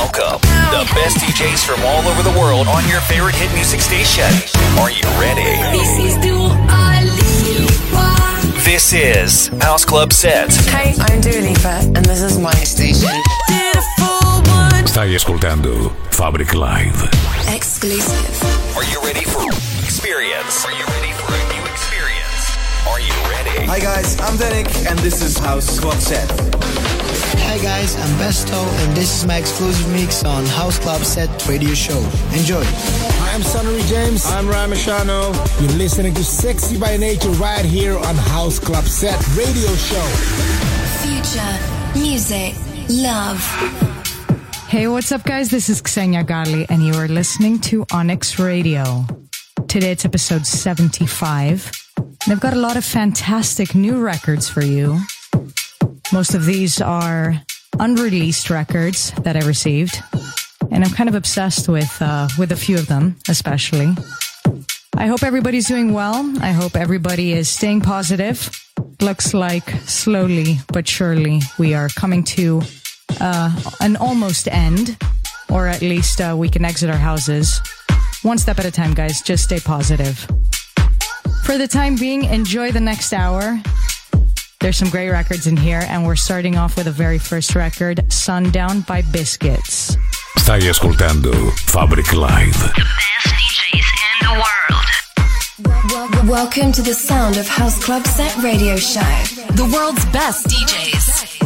Welcome, the best DJs from all over the world on your favorite hit music station. Are you ready? This is Dua Lipa. This is House Club Set. Hey, I'm Dua Lipa, and this is my station. Beautiful one. Stai ascoltando Fabric Live. Exclusive. Are you ready for experience? Are you ready for a new experience? Are you ready? Hi guys, I'm Danik and this is House Club Set. Hi guys, I'm Besto and this is my exclusive mix on House Club Set Radio Show. Enjoy. Hi, I'm Sonny James. I'm Ramashano. You're listening to Sexy by Nature right here on House Club Set Radio Show. Future. Music. Love. Hey, what's up, guys? This is Xenia Ghali, and you are listening to Onyx Radio. Today it's episode 75. And I've got a lot of fantastic new records for you. Most of these are unreleased records that I received, and I'm kind of obsessed with uh, with a few of them, especially. I hope everybody's doing well. I hope everybody is staying positive. Looks like slowly but surely we are coming to uh, an almost end, or at least uh, we can exit our houses one step at a time, guys. Just stay positive. For the time being, enjoy the next hour. There's some great records in here, and we're starting off with the very first record, Sundown by Biscuits. Stai ascoltando Fabric Live. The best DJs in the world. Welcome to the sound of House Club Set Radio Show. The world's best DJs.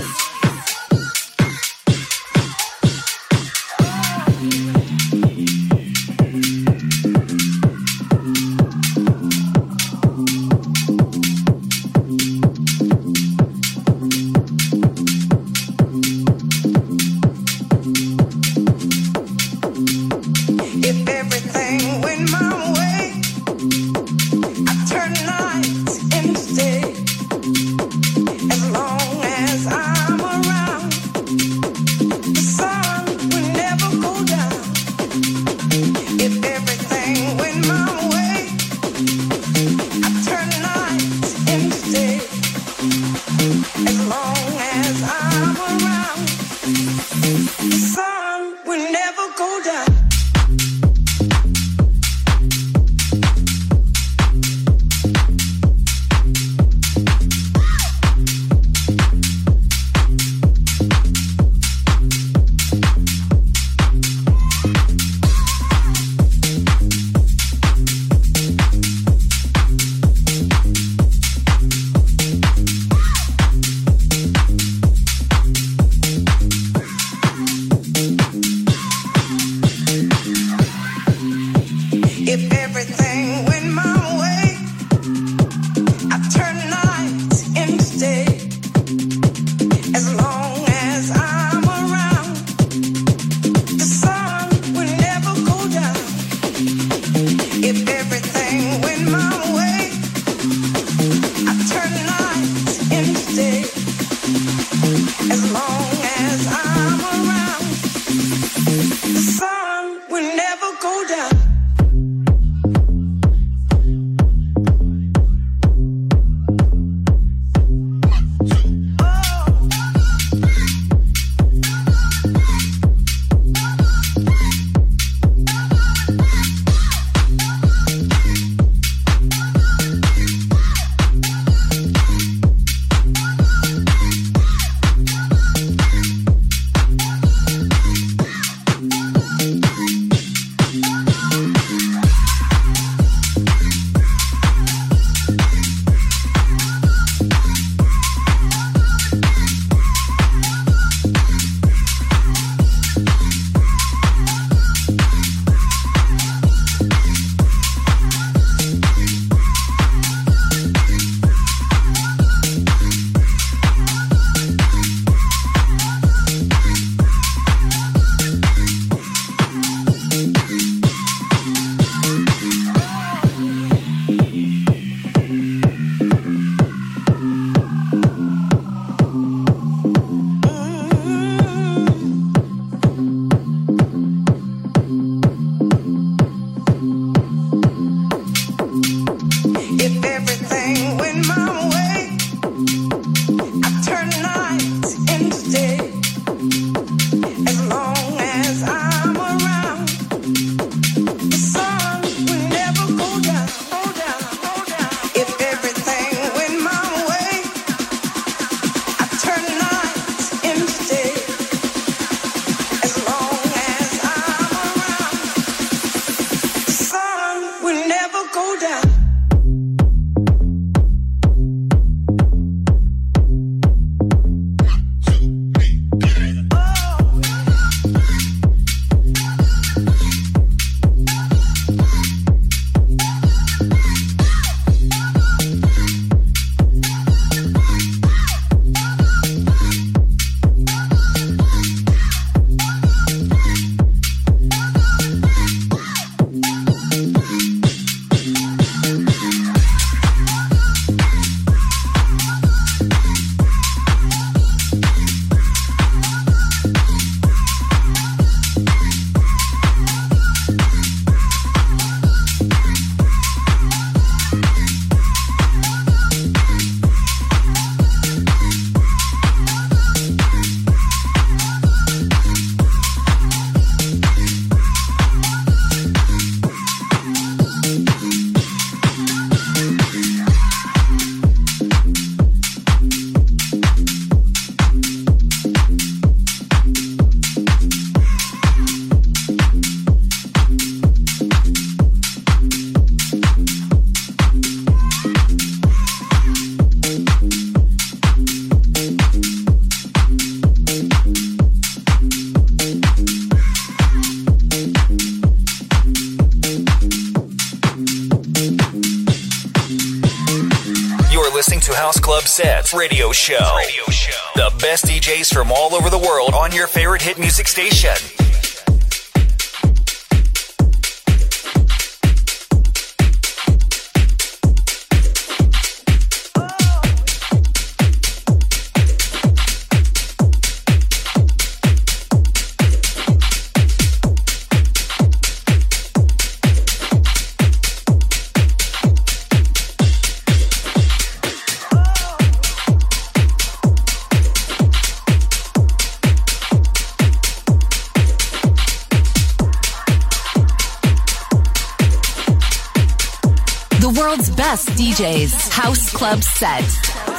Radio Show. Radio Show. The best DJs from all over the world on your favorite hit music station. Best DJs. House Club Set.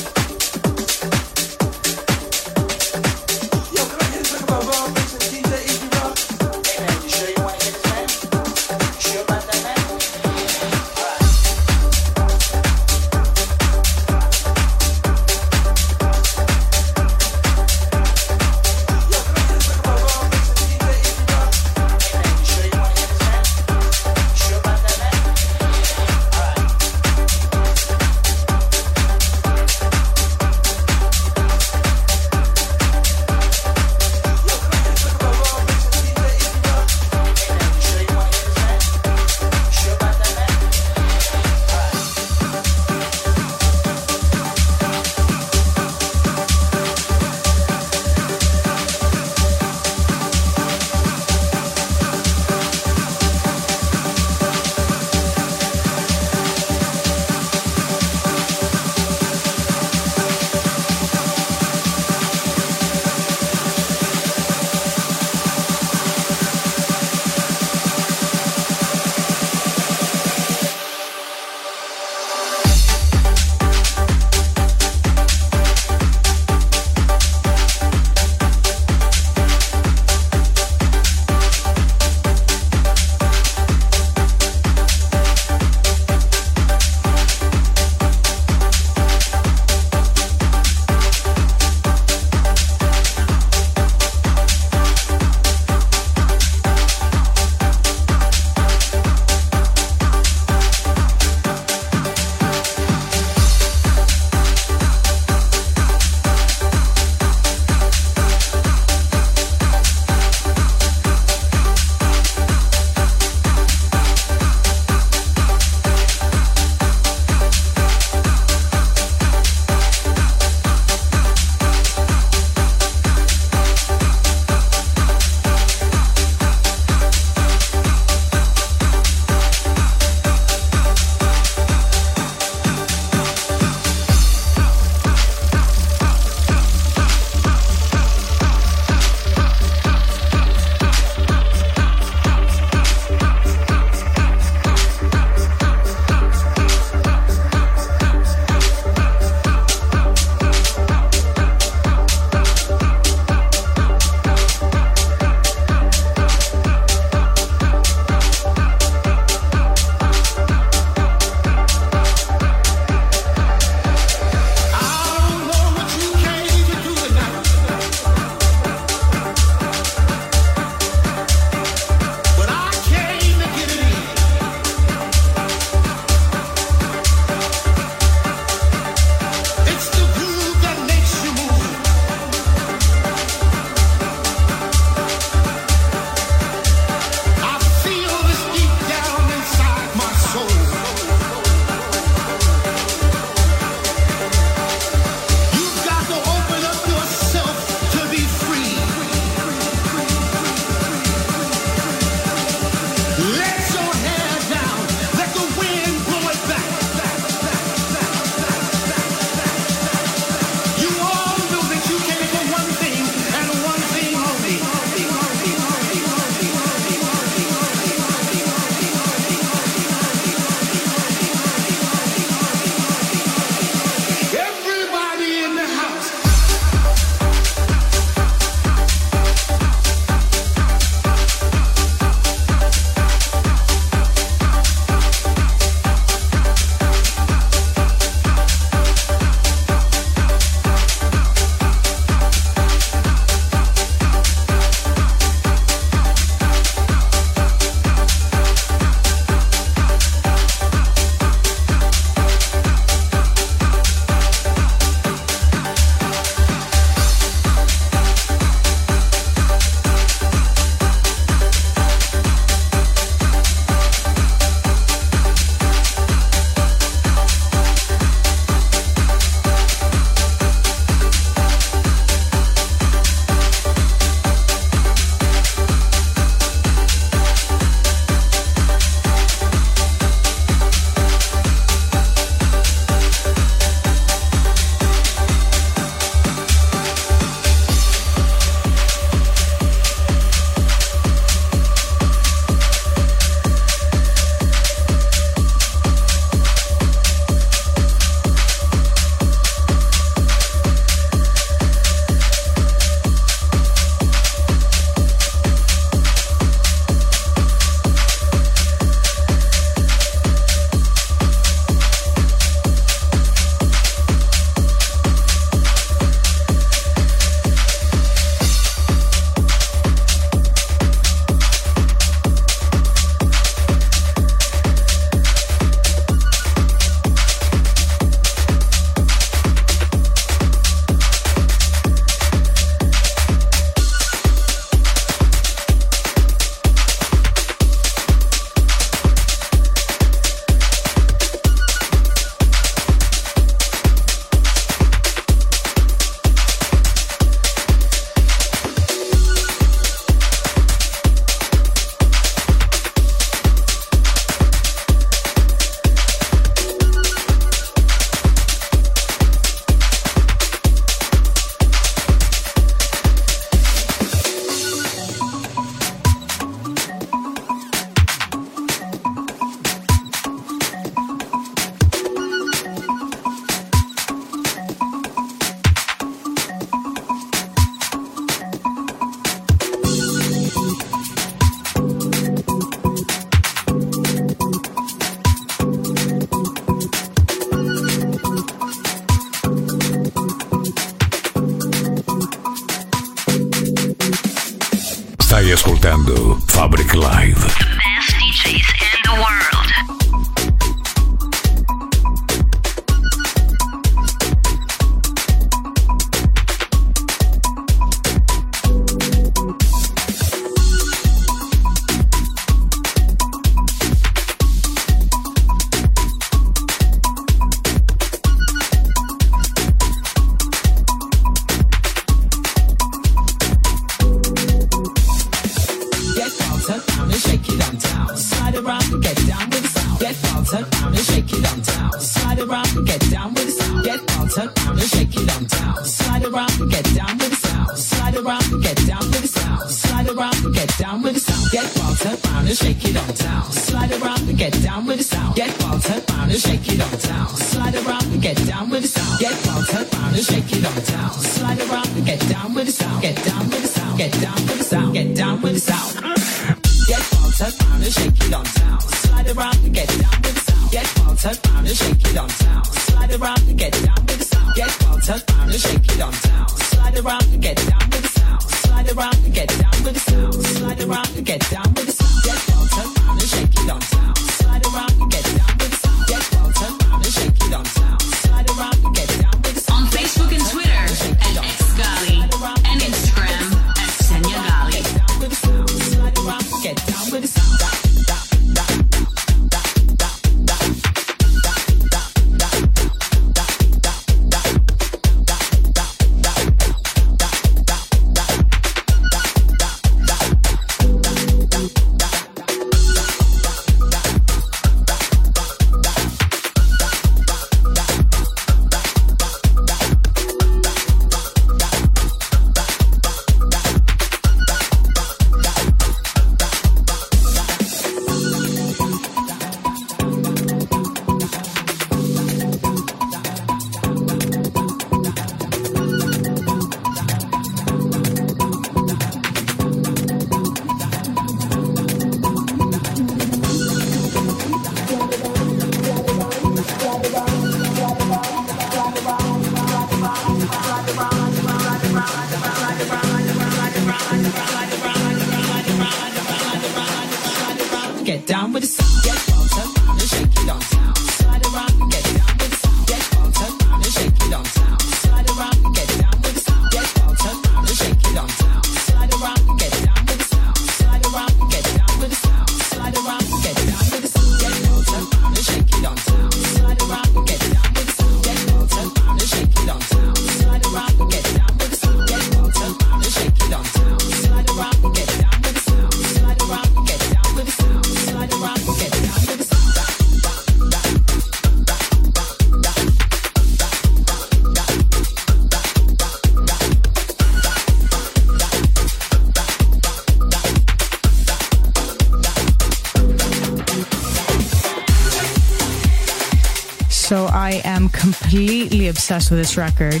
obsessed with this record.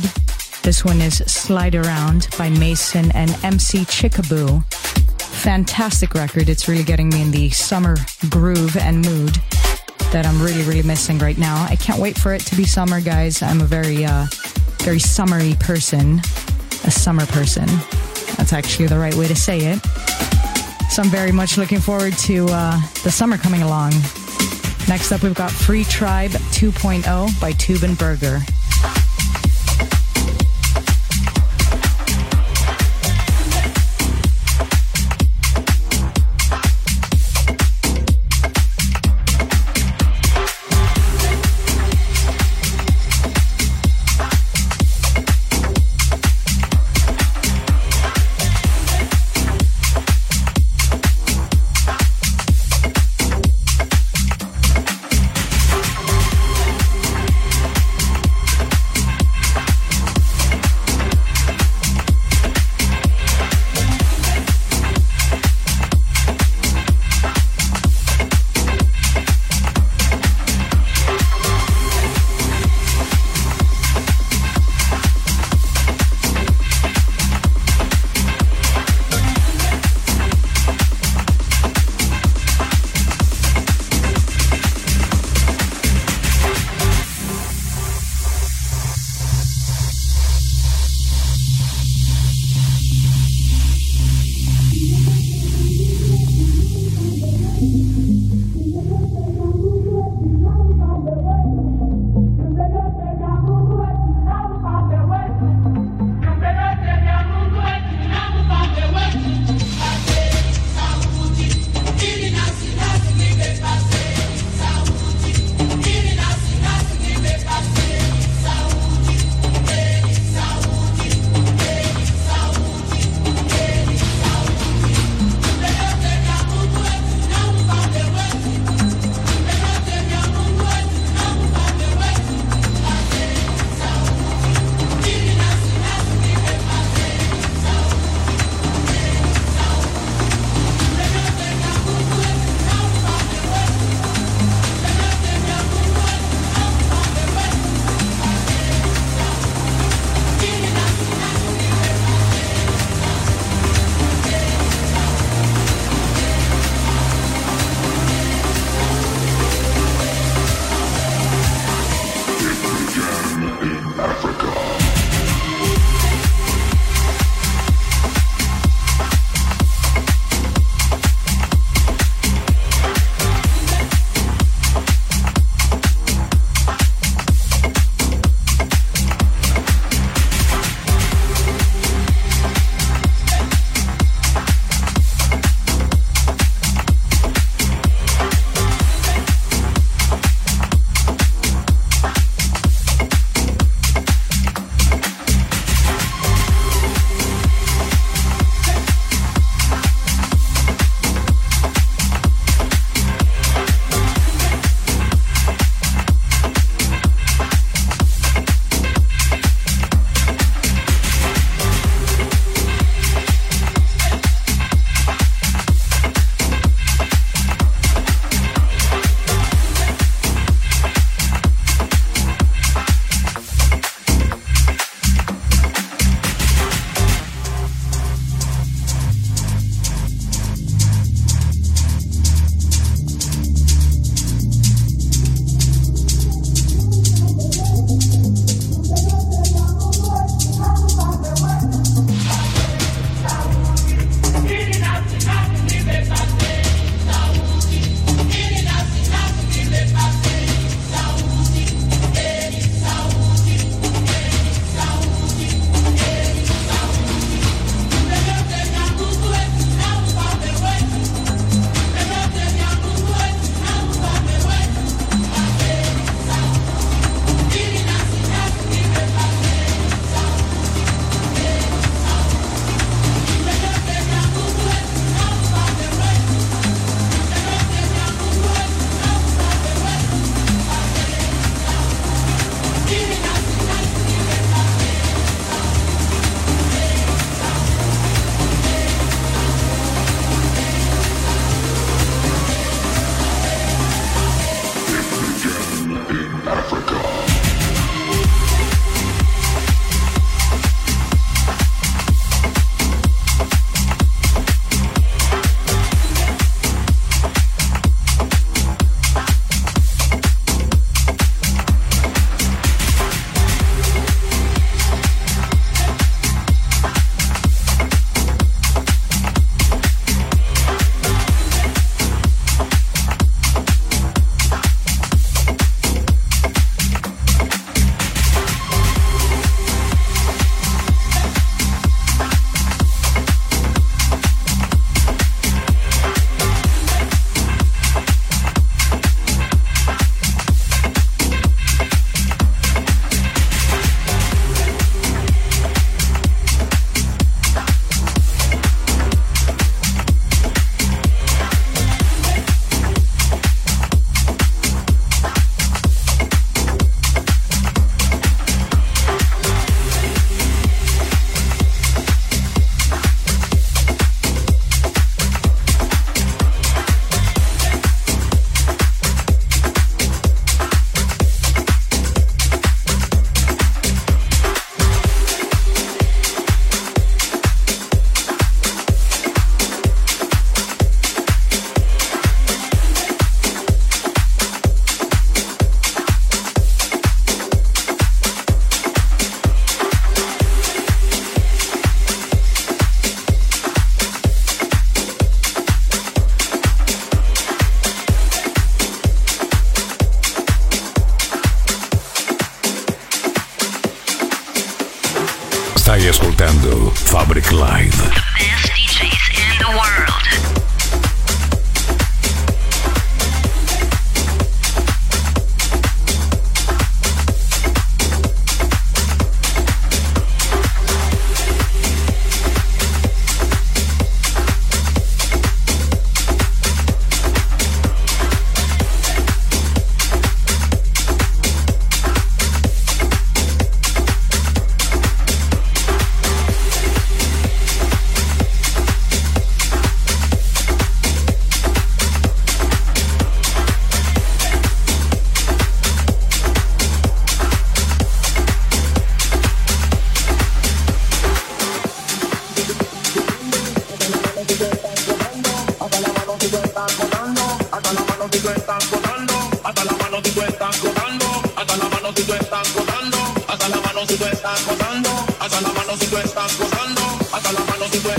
This one is Slide Around by Mason and MC Chickaboo. Fantastic record. It's really getting me in the summer groove and mood that I'm really, really missing right now. I can't wait for it to be summer, guys. I'm a very, uh, very summery person, a summer person. That's actually the right way to say it. So I'm very much looking forward to uh, the summer coming along. Next up, we've got Free Tribe 2.0 by Tube & Berger.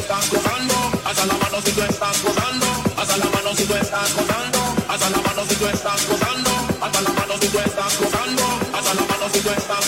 estás gozando, haz la mano si tú estás gozando, haz la mano si tú estás gozando, haz la mano si tú estás gozando, haz la mano si tú estás gozando, haz la mano si tú estás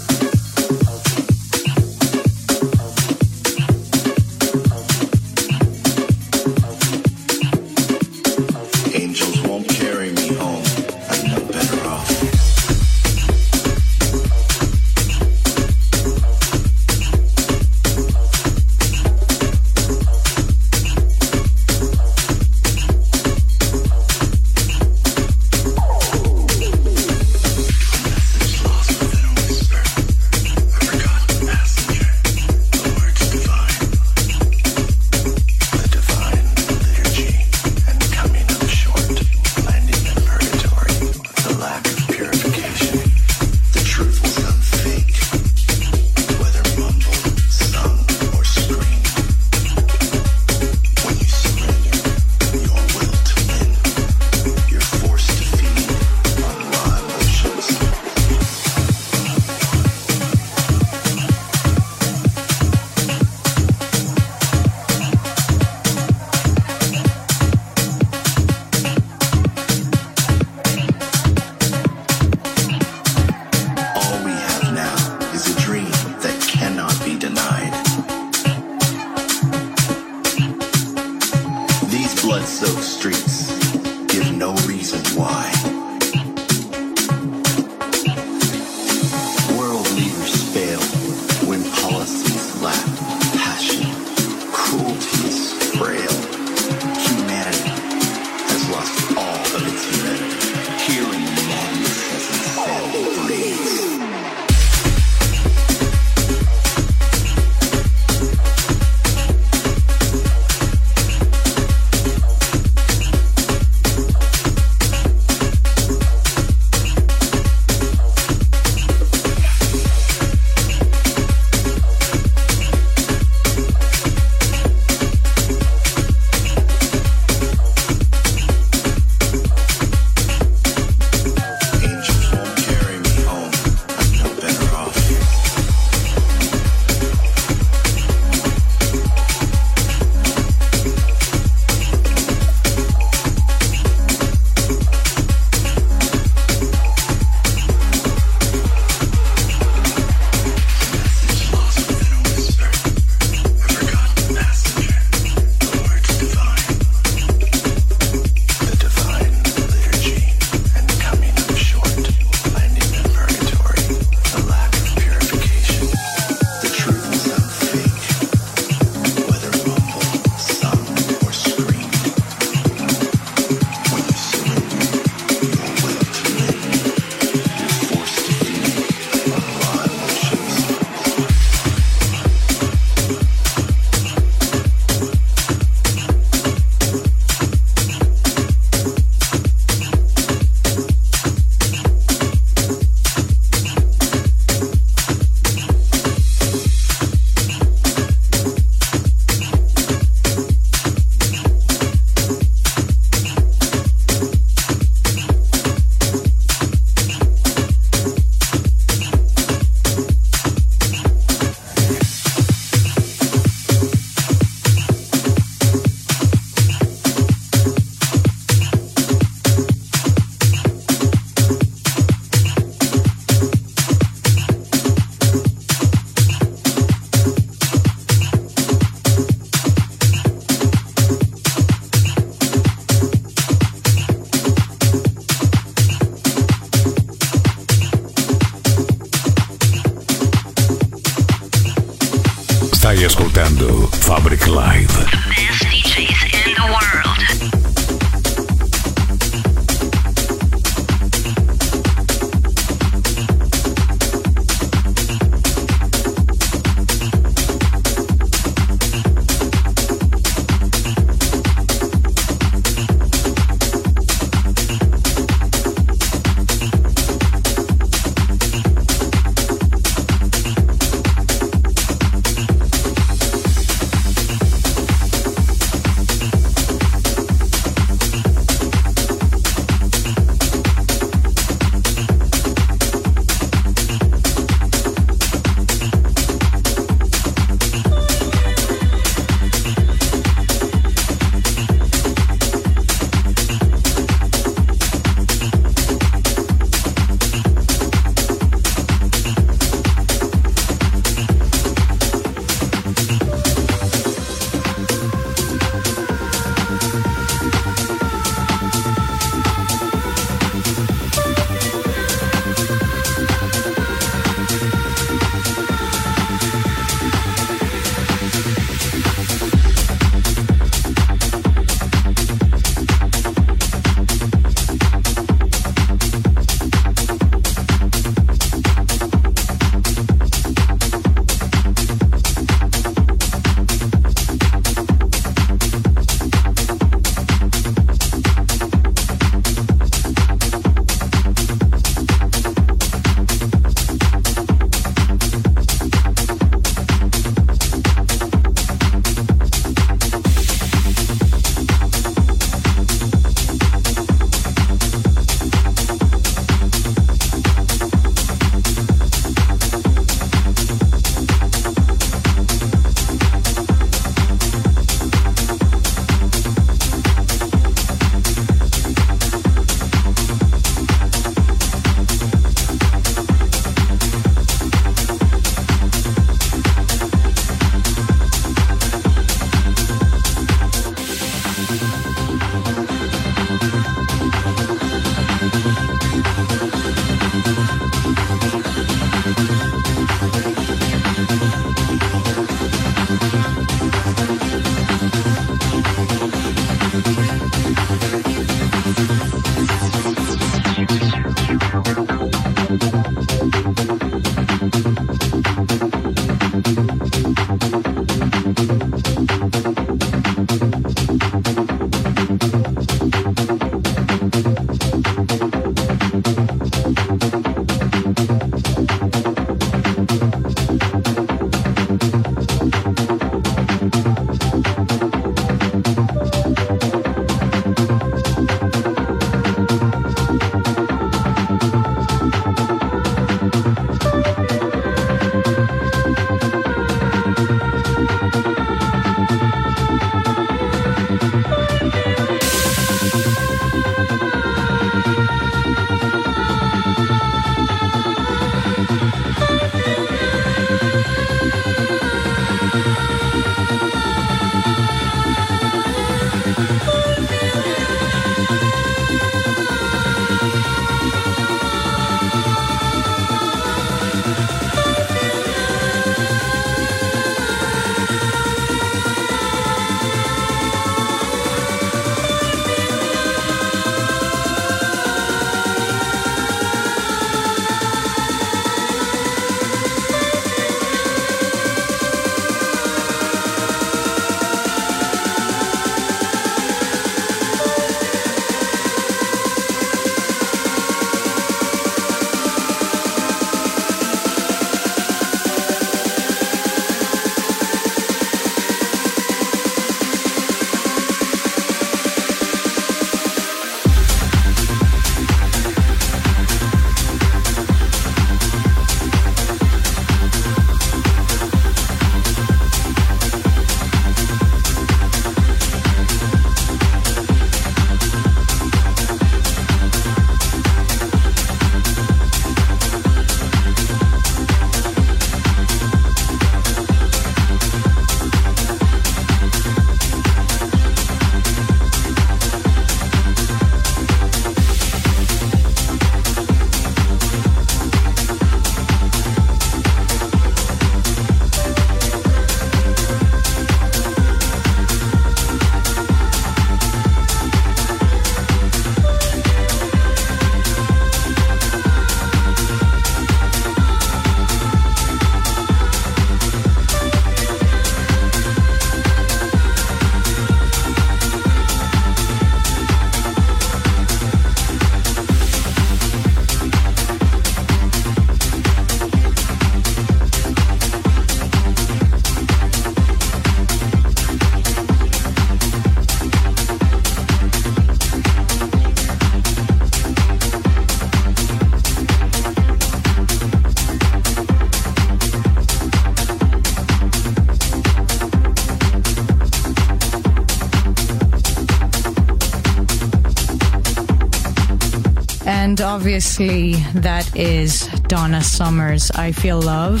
And obviously, that is Donna Summers, I Feel Love.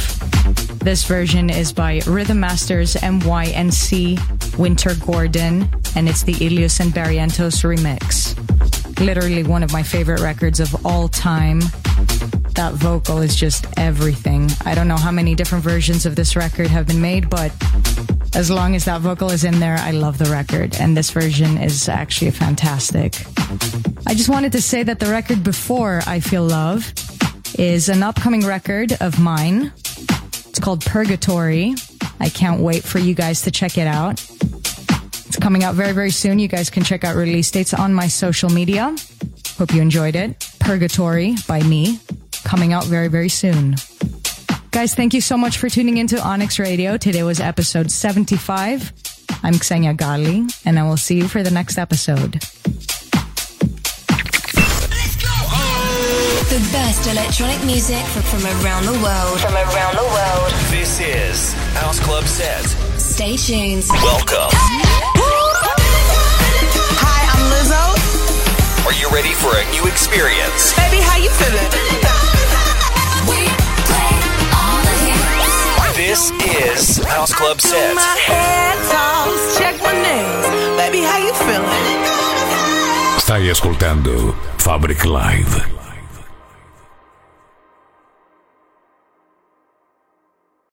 This version is by Rhythm Masters MYNC Wynter Gordon, and it's the Illyus and Barrientos remix. Literally one of my favorite records of all time. That vocal is just everything. I don't know how many different versions of this record have been made, but as long as that vocal is in there, I love the record. And this version is actually fantastic. I just wanted to say that the record before I Feel Love is an upcoming record of mine. It's called Purgatory. I can't wait for you guys to check it out. It's coming out very, very soon. You guys can check out release dates on my social media. Hope you enjoyed it. Purgatory by me, coming out very, very soon. Guys, thank you so much for tuning into Onyx Radio. Today was episode 75. I'm Xenia Ghali, and I will see you for the next episode. The best electronic music from, from around the world. From around the world. This is House Club Set. Stay tuned. Welcome. Hi, I'm Lizzo. Are you ready for a new experience? Baby, how you feeling? We play all the hits. This is House Club Set. My head toss, check my nails. Baby, how you feeling? Stai ascoltando Fabric Live.